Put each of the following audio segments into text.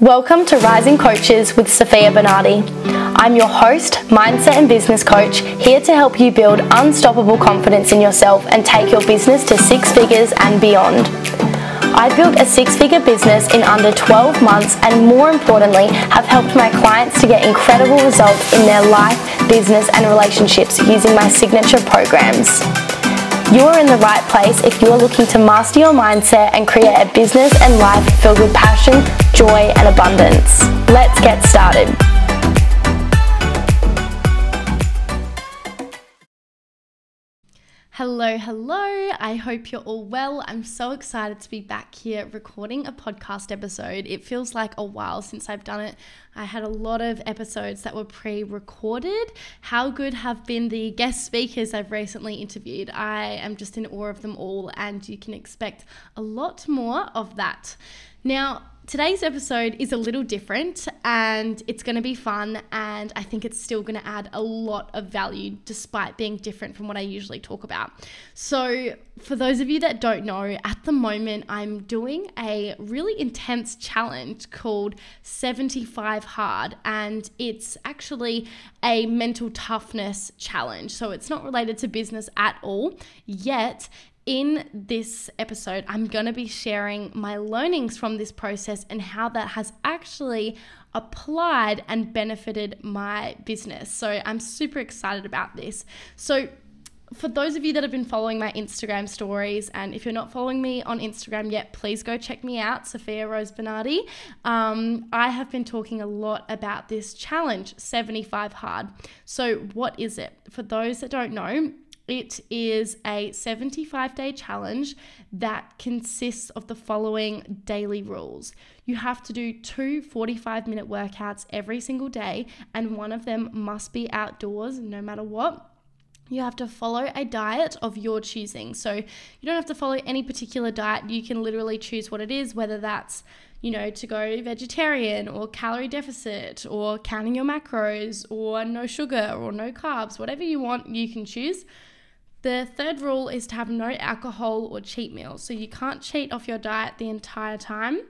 Welcome to Rising Coaches with Sophia Bernardi. I'm your host, mindset and business coach, here to help you build unstoppable confidence in yourself and take your business to six figures and beyond. I built a six figure business in under 12 months and more importantly, have helped my clients to get incredible results in their life, business, and relationships using my signature programs. You're in the right place if you're looking to master your mindset and create a business and life filled with passion, joy, and abundance. Let's get started. Hello, hello. I hope you're all well. I'm so excited to be back here recording a podcast episode. It feels like a while since I've done it. I had a lot of episodes that were pre recorded. How good have been the guest speakers I've recently interviewed? I am just in awe of them all, and you can expect a lot more of that. Now, today's episode is a little different and it's going to be fun and I think it's still going to add a lot of value despite being different from what I usually talk about. So, for those of you that don't know, at the moment I'm doing a really intense challenge called 75 Hard and it's actually a mental toughness challenge. So, it's not related to business at all, yet in this episode, I'm going to be sharing my learnings from this process and how that has actually applied and benefited my business. So I'm super excited about this. So, for those of you that have been following my Instagram stories, and if you're not following me on Instagram yet, please go check me out, Sophia Rose Bernardi. Um, I have been talking a lot about this challenge, 75 Hard. So, what is it? For those that don't know, it is a 75 day challenge that consists of the following daily rules. You have to do two 45 minute workouts every single day, and one of them must be outdoors no matter what. You have to follow a diet of your choosing. So you don't have to follow any particular diet. You can literally choose what it is, whether that's you know, to go vegetarian or calorie deficit or counting your macros or no sugar or no carbs, whatever you want, you can choose. The third rule is to have no alcohol or cheat meals. So you can't cheat off your diet the entire time.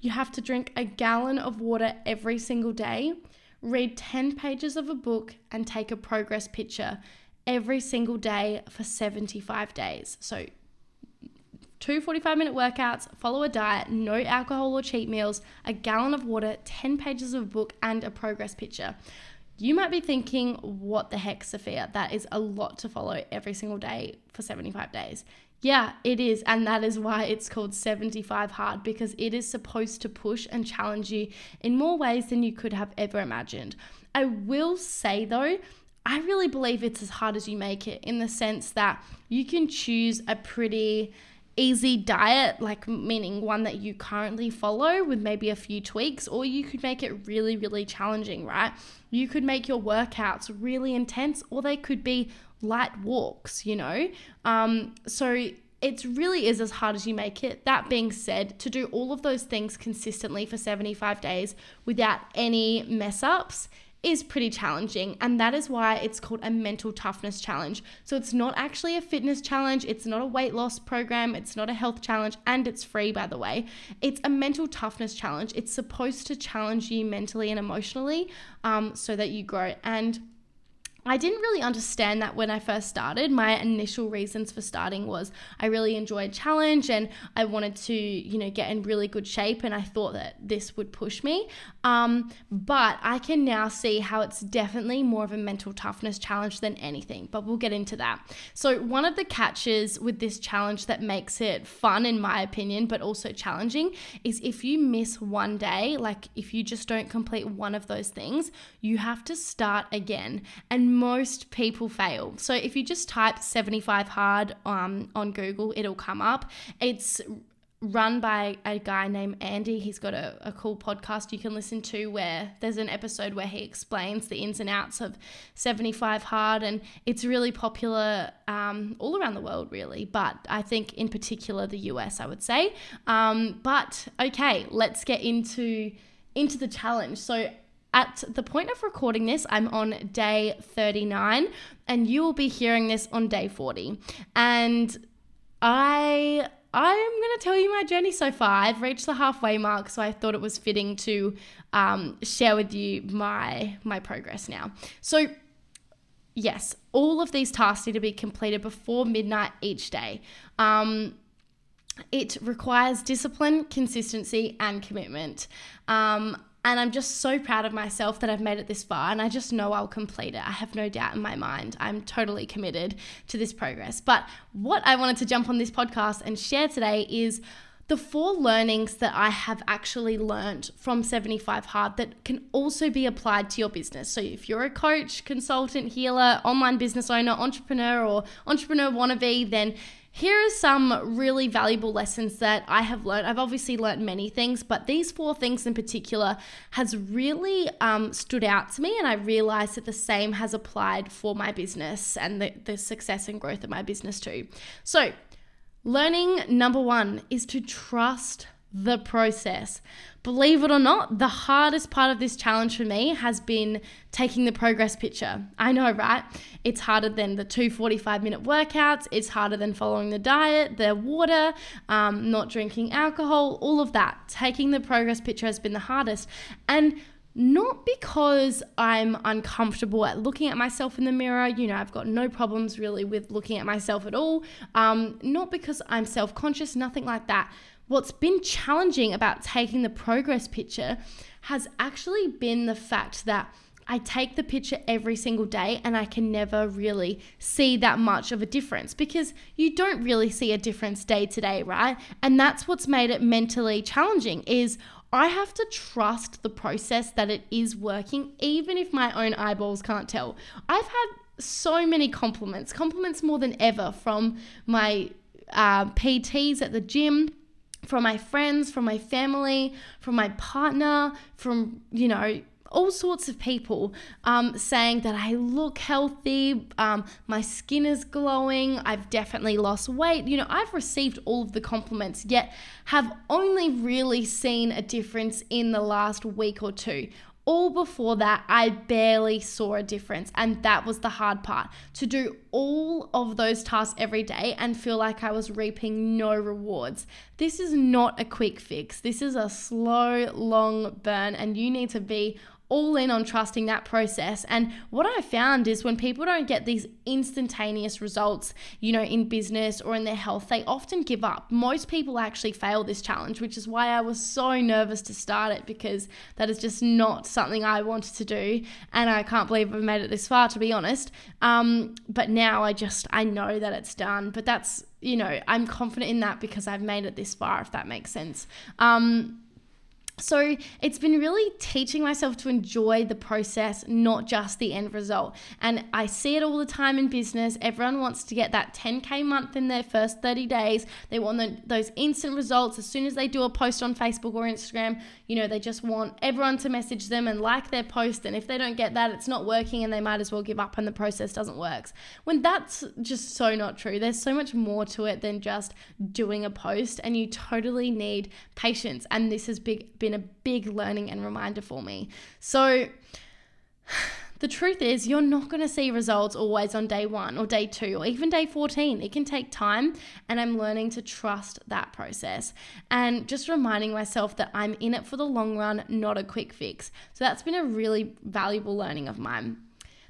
You have to drink a gallon of water every single day, read 10 pages of a book, and take a progress picture every single day for 75 days. So two 45 minute workouts, follow a diet, no alcohol or cheat meals, a gallon of water, 10 pages of a book, and a progress picture. You might be thinking, what the heck, Sophia? That is a lot to follow every single day for 75 days. Yeah, it is. And that is why it's called 75 Hard because it is supposed to push and challenge you in more ways than you could have ever imagined. I will say though, I really believe it's as hard as you make it in the sense that you can choose a pretty easy diet, like meaning one that you currently follow with maybe a few tweaks, or you could make it really, really challenging, right? You could make your workouts really intense, or they could be light walks, you know? Um, so it really is as hard as you make it. That being said, to do all of those things consistently for 75 days without any mess ups is pretty challenging, and that is why it's called a mental toughness challenge. So it's not actually a fitness challenge, it's not a weight loss program, it's not a health challenge, and it's free, by the way. It's a mental toughness challenge. It's supposed to challenge you mentally and emotionally um, so that you grow. And I didn't really understand that when I first started. My initial reasons for starting was I really enjoyed challenge and I wanted to, you know, get in really good shape and I thought that this would push me. Um, but I can now see how it's definitely more of a mental toughness challenge than anything, but we'll get into that. So, one of the catches with this challenge that makes it fun, in my opinion, but also challenging, is if you miss one day, like if you just don't complete one of those things, you have to start again. And most people fail. So if you just type 75 hard um, on Google, it'll come up. It's run by a guy named Andy. He's got a, a cool podcast you can listen to where there's an episode where he explains the ins and outs of 75 Hard, and it's really popular um, all around the world, really. But I think in particular the US, I would say. Um, but okay, let's get into into the challenge. So at the point of recording this, I'm on day 39, and you will be hearing this on day 40. And I I'm going to tell you my journey so far. I've reached the halfway mark, so I thought it was fitting to um, share with you my my progress now. So, yes, all of these tasks need to be completed before midnight each day. Um, it requires discipline, consistency, and commitment. Um, and I'm just so proud of myself that I've made it this far. And I just know I'll complete it. I have no doubt in my mind. I'm totally committed to this progress. But what I wanted to jump on this podcast and share today is the four learnings that I have actually learned from 75 Hard that can also be applied to your business. So, if you're a coach, consultant, healer, online business owner, entrepreneur, or entrepreneur wannabe, then here are some really valuable lessons that I have learned. I've obviously learned many things, but these four things in particular has really um, stood out to me, and I realized that the same has applied for my business and the, the success and growth of my business too. So, learning number one is to trust the process. Believe it or not, the hardest part of this challenge for me has been taking the progress picture. I know, right? It's harder than the two 45 minute workouts, it's harder than following the diet, the water, um, not drinking alcohol, all of that. Taking the progress picture has been the hardest. And not because I'm uncomfortable at looking at myself in the mirror. You know, I've got no problems really with looking at myself at all. Um, not because I'm self conscious, nothing like that what's been challenging about taking the progress picture has actually been the fact that I take the picture every single day and I can never really see that much of a difference because you don't really see a difference day to day, right? And that's what's made it mentally challenging is I have to trust the process that it is working even if my own eyeballs can't tell. I've had so many compliments, compliments more than ever from my uh, PTs at the gym from my friends, from my family, from my partner, from, you know, all sorts of people um, saying that I look healthy, um, my skin is glowing, I've definitely lost weight. You know, I've received all of the compliments, yet have only really seen a difference in the last week or two all before that, I barely saw a difference. And that was the hard part to do all of those tasks every day and feel like I was reaping no rewards. This is not a quick fix. This is a slow, long burn, and you need to be all in on trusting that process. And what I found is when people don't get these instantaneous results, you know, in business or in their health, they often give up. Most people actually fail this challenge, which is why I was so nervous to start it because that is just not something I wanted to do. And I can't believe I've made it this far, to be honest. Um, but now I just, I know that it's done. But that's, you know, I'm confident in that because I've made it this far, if that makes sense. Um, so it's been really teaching myself to enjoy the process, not just the end result. And I see it all the time in business. Everyone wants to get that 10K month in their first 30 days. They want the, those instant results as soon as they do a post on Facebook or Instagram. You know, they just want everyone to message them and like their post. And if they don't get that, it's not working and they might as well give up and the process doesn't work. When that's just so not true. There's so much more to it than just doing a post. And you totally need patience. And this has big, been been a big learning and reminder for me. So, the truth is, you're not going to see results always on day one or day two or even day 14. It can take time, and I'm learning to trust that process and just reminding myself that I'm in it for the long run, not a quick fix. So, that's been a really valuable learning of mine.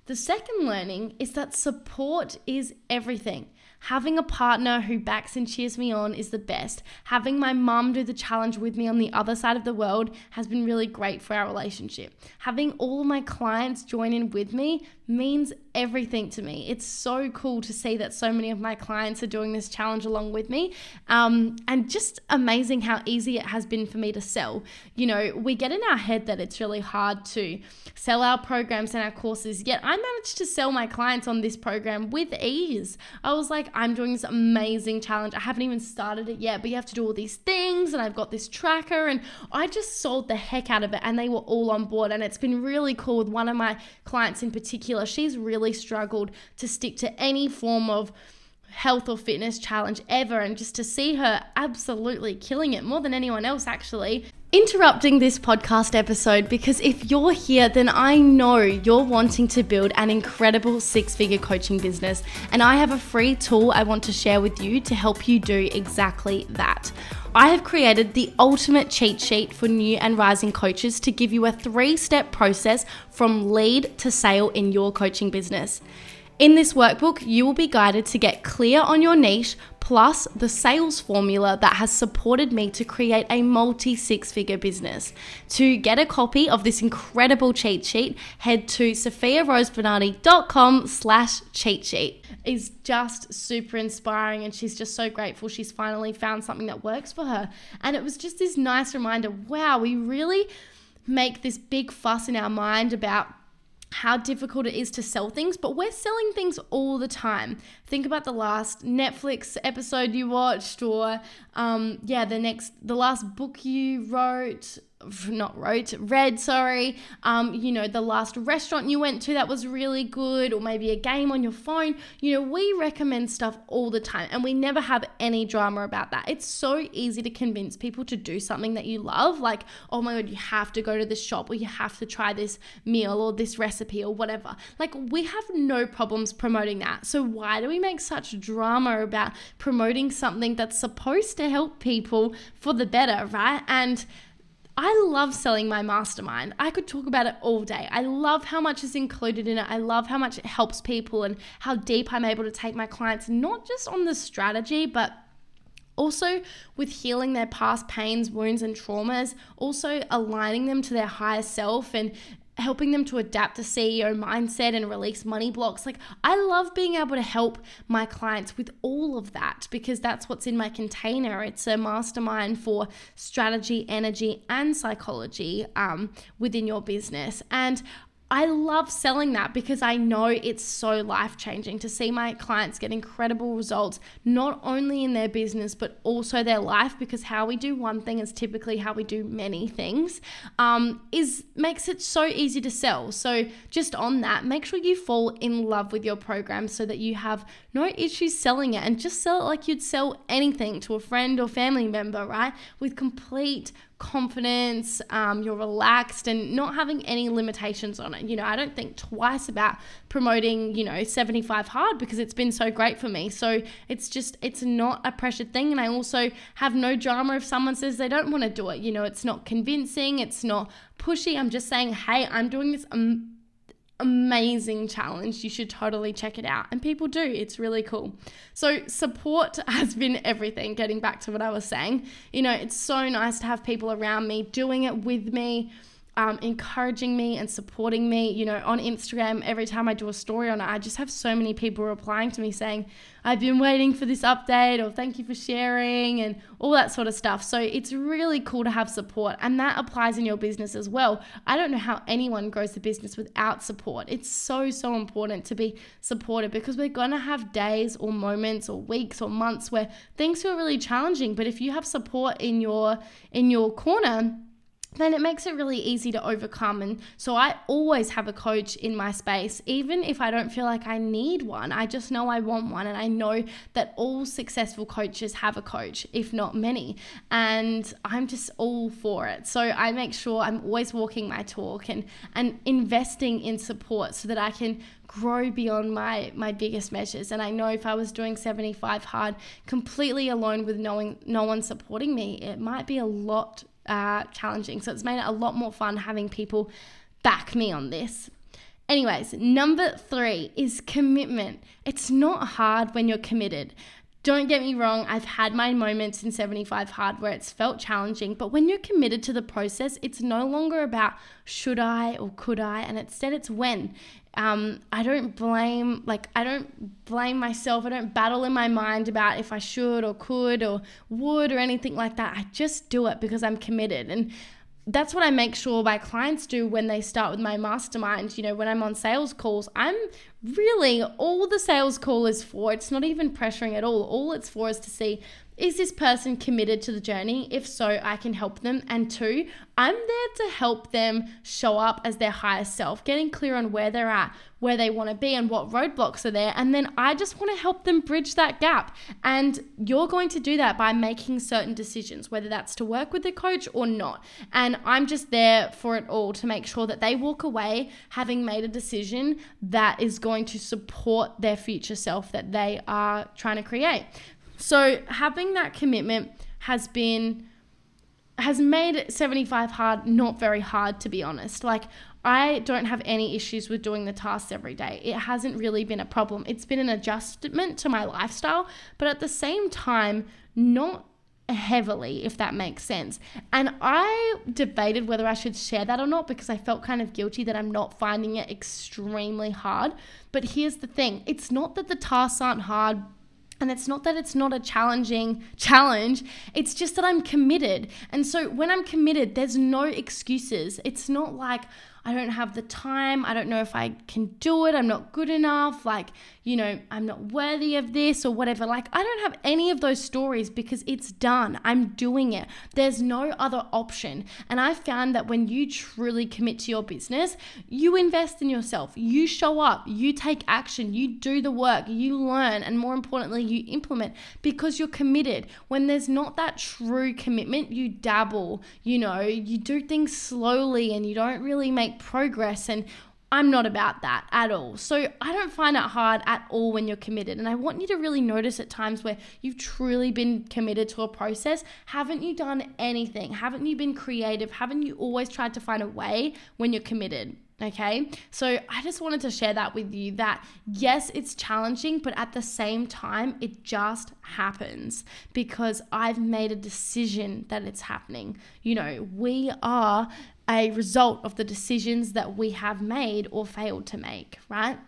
The second learning is that support is everything. Having a partner who backs and cheers me on is the best. Having my mum do the challenge with me on the other side of the world has been really great for our relationship. Having all of my clients join in with me means everything to me. It's so cool to see that so many of my clients are doing this challenge along with me. Um, and just amazing how easy it has been for me to sell. You know, we get in our head that it's really hard to sell our programs and our courses, yet I managed to sell my clients on this program with ease. I was like, I'm doing this amazing challenge. I haven't even started it yet, but you have to do all these things, and I've got this tracker, and I just sold the heck out of it, and they were all on board. And it's been really cool with one of my clients in particular she's really struggled to stick to any form of health or fitness challenge ever and just to see her absolutely killing it more than anyone else actually interrupting this podcast episode because if you're here, then I know you're wanting to build an incredible six figure coaching business. And I have a free tool I want to share with you to help you do exactly that. I have created the ultimate cheat sheet for new and rising coaches to give you a three step process from lead to sale in your coaching business. In this workbook, you will be guided to get clear on your niche, plus the sales formula that has supported me to create a multi six figure business. To get a copy of this incredible cheat sheet, head to sophiarosebernardi.com slash cheat sheet. Is just super inspiring and she's just so grateful she's finally found something that works for her. And it was just this nice reminder, wow, we really make this big fuss in our mind about how difficult it is to sell things, but we're selling things all the time. Think about the last Netflix episode you watched, or um, yeah, the next, the last book you wrote, not wrote, read, sorry, um, you know, the last restaurant you went to that was really good, or maybe a game on your phone. You know, we recommend stuff all the time and we never have any drama about that. It's so easy to convince people to do something that you love, like, oh my God, you have to go to this shop or you have to try this meal or this recipe or whatever. Like, we have no problems promoting that. So, why do we make such drama about promoting something that's supposed to help people for the better, right? And I love selling my mastermind. I could talk about it all day. I love how much is included in it. I love how much it helps people and how deep I'm able to take my clients, not just on the strategy, but also with healing their past pains, wounds, and traumas, also aligning them to their higher self and helping them to adapt to CEO mindset and release money blocks. Like, I love being able to help my clients with all of that because that's what's in my container. It's a mastermind for strategy, energy, and psychology um, within your business. And I love selling that because I know it's so life changing to see my clients get incredible results, not only in their business, but also their life. Because how we do one thing is typically how we do many things, um, is makes it so easy to sell. So, just on that, make sure you fall in love with your program so that you have no issues selling it and just sell it like you'd sell anything to a friend or family member, right? With complete confidence, um, you're relaxed, and not having any limitations on it. You know, I don't think twice about promoting, you know, 75 hard because it's been so great for me. So it's just, it's not a pressured thing. And I also have no drama if someone says they don't want to do it. You know, it's not convincing, it's not pushy. I'm just saying, hey, I'm doing this. Um, amazing challenge. You should totally check it out. And people do, it's really cool. So, support has been everything. Getting back to what I was saying, you know, it's so nice to have people around me doing it with me um, encouraging me and supporting me. You know, on Instagram, every time I do a story on it, I just have so many people replying to me saying, I've been waiting for this update, or thank you for sharing, and all that sort of stuff. So it's really cool to have support, and that applies in your business as well. I don't know how anyone grows a business without support. It's so, so important to be supported because we're going to have days or moments or weeks or months where things feel really challenging. But if you have support in your in your corner, then it makes it really easy to overcome. And so I always have a coach in my space, even if I don't feel like I need one. I just know I want one. And I know that all successful coaches have a coach, if not many. And I'm just all for it. So I make sure I'm always walking my talk and, and investing in support so that I can grow beyond my my biggest measures and I know if I was doing 75 hard completely alone with knowing no one supporting me it might be a lot uh, challenging. So it's made it a lot more fun having people back me on this. Anyways, number three is commitment. It's not hard when you're committed. Don't get me wrong, I've had my moments in 75 Hard where it's felt challenging, but when you're committed to the process, it's no longer about should I or could I, and instead it's when. Um, I don't blame, like, I don't blame myself. I don't battle in my mind about if I should or could or would or anything like that. I just do it because I'm committed. And that's what I make sure my clients do when they start with my mastermind. You know, when I'm on sales calls, I'm really all the sales call is for. It's not even pressuring at all. All it's for is to see is this person committed to the journey? If so, I can help them. And two, I'm there to help them show up as their higher self, getting clear on where they're at, where they want to be, and what roadblocks are there. And then I just want to help them bridge that gap. And you're going to do that by making certain decisions, whether that's to work with the coach or not. And I'm just there for it all to make sure that they walk away having made a decision that is going to support their future self that they are trying to create. So having that commitment has been has made 75 hard not very hard to be honest. Like I don't have any issues with doing the tasks every day. It hasn't really been a problem. It's been an adjustment to my lifestyle, but at the same time, not heavily, if that makes sense. And I debated whether I should share that or not because I felt kind of guilty that I'm not finding it extremely hard. But here's the thing it's not that the tasks aren't hard and it's not that it's not a challenging challenge, it's just that I'm committed. And so when I'm committed, there's no excuses. It's not like, I don't have the time. I don't know if I can do it. I'm not good enough. Like, you know, I'm not worthy of this or whatever. Like, I don't have any of those stories because it's done. I'm doing it. There's no other option. And I found that when you truly commit to your business, you invest in yourself, you show up, you take action, you do the work, you learn, and more importantly, you implement because you're committed. When there's not that true commitment, you dabble, you know, you do things slowly and you don't really make progress and I'm not about that at all. So I don't find it hard at all when you're committed. And I want you to really notice at times where you've truly been committed to a process. Haven't you done anything? Haven't you been creative? Haven't you always tried to find a way when you're committed? Okay, so I just wanted to share that with you that yes, it's challenging, but at the same time, it just happens because I've made a decision that it's happening. You know, we are a result of the decisions that we have made or failed to make, right?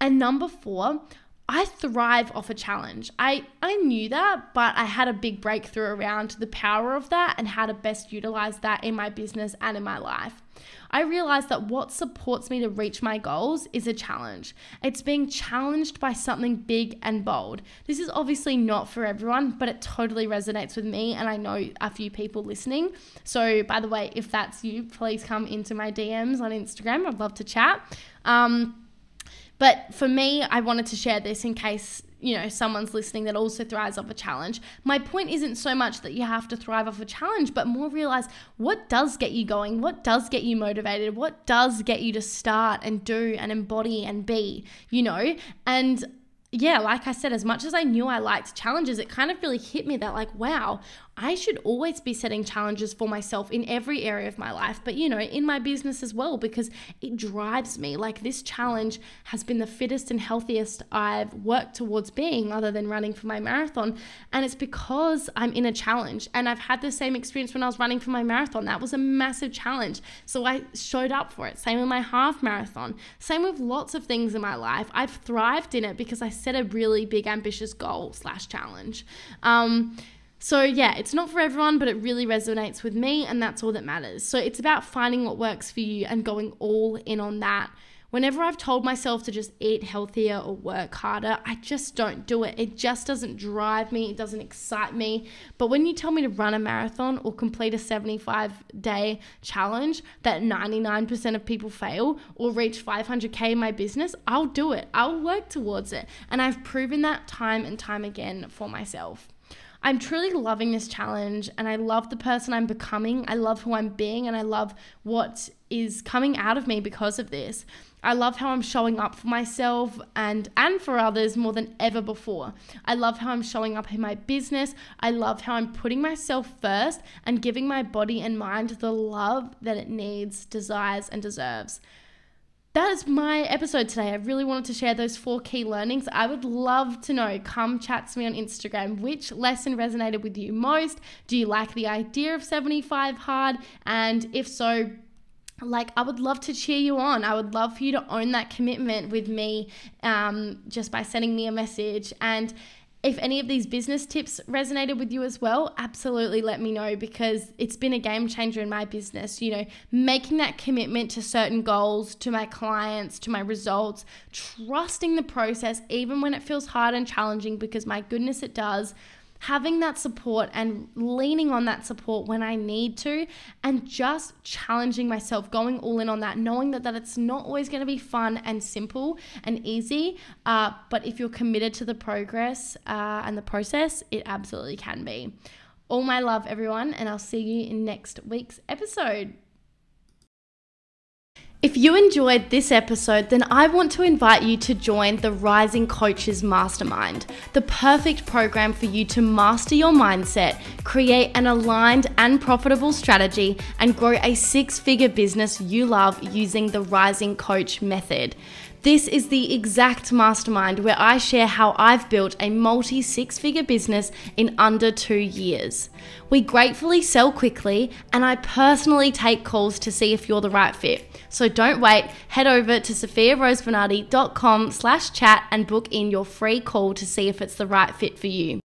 And number four, I thrive off a challenge. I, I knew that, but I had a big breakthrough around the power of that and how to best utilize that in my business and in my life. I realized that what supports me to reach my goals is a challenge. It's being challenged by something big and bold. This is obviously not for everyone, but it totally resonates with me, and I know a few people listening. So, by the way, if that's you, please come into my DMs on Instagram. I'd love to chat. Um, but for me, I wanted to share this in case you know someone's listening that also thrives off a challenge. My point isn't so much that you have to thrive off a challenge but more realize what does get you going what does get you motivated what does get you to start and do and embody and be you know? And yeah, like I said, as much as I knew I liked challenges, it kind of really hit me that, like, wow, I should always be setting challenges for myself in every area of my life, but you know, in my business as well, because it drives me. Like, this challenge has been the fittest and healthiest I've worked towards being, other than running for my marathon. And it's because I'm in a challenge. And I've had the same experience when I was running for my marathon. That was a massive challenge. So I showed up for it. Same with my half marathon. Same with lots of things in my life. I've thrived in it because I set a really big, ambitious goal slash challenge. Um, so, yeah, it's not for everyone, but it really resonates with me, and that's all that matters. So, it's about finding what works for you and going all in on that. Whenever I've told myself to just eat healthier or work harder, I just don't do it. It just doesn't drive me, it doesn't excite me. But when you tell me to run a marathon or complete a 75 day challenge that 99% of people fail or reach 500K in my business, I'll do it. I'll work towards it. And I've proven that time and time again for myself. I'm truly loving this challenge and I love the person I'm becoming. I love who I'm being and I love what is coming out of me because of this. I love how I'm showing up for myself and and for others more than ever before. I love how I'm showing up in my business. I love how I'm putting myself first and giving my body and mind the love that it needs, desires and deserves that is my episode today. I really wanted to share those four key learnings. I would love to know. Come chat to me on Instagram. Which lesson resonated with you most? Do you like the idea of 75 hard? And if so, like I would love to cheer you on. I would love for you to own that commitment with me um, just by sending me a message. And if any of these business tips resonated with you as well, absolutely let me know because it's been a game changer in my business. You know, making that commitment to certain goals, to my clients, to my results, trusting the process, even when it feels hard and challenging, because my goodness, it does having that support and leaning on that support when I need to, and just challenging myself, going all in on that, knowing that, that it's not always going to be fun and simple and easy. Uh, but if you're committed to the progress uh, and the process, it absolutely can be. All my love, everyone, and I'll see you in next week's episode. If you enjoyed this episode, then I want to invite you to join the Rising Coaches Mastermind, the perfect program for you to master your mindset, create an aligned and profitable strategy, and grow a six figure business you love using the Rising Coach method. This is the exact mastermind where I share how I've built a multi six figure business in under two years. We gratefully sell quickly, and I personally take calls to see if you're the right fit. So don't wait, head over to sophiarosebernardi.com slash chat and book in your free call to see if it's the right fit for you.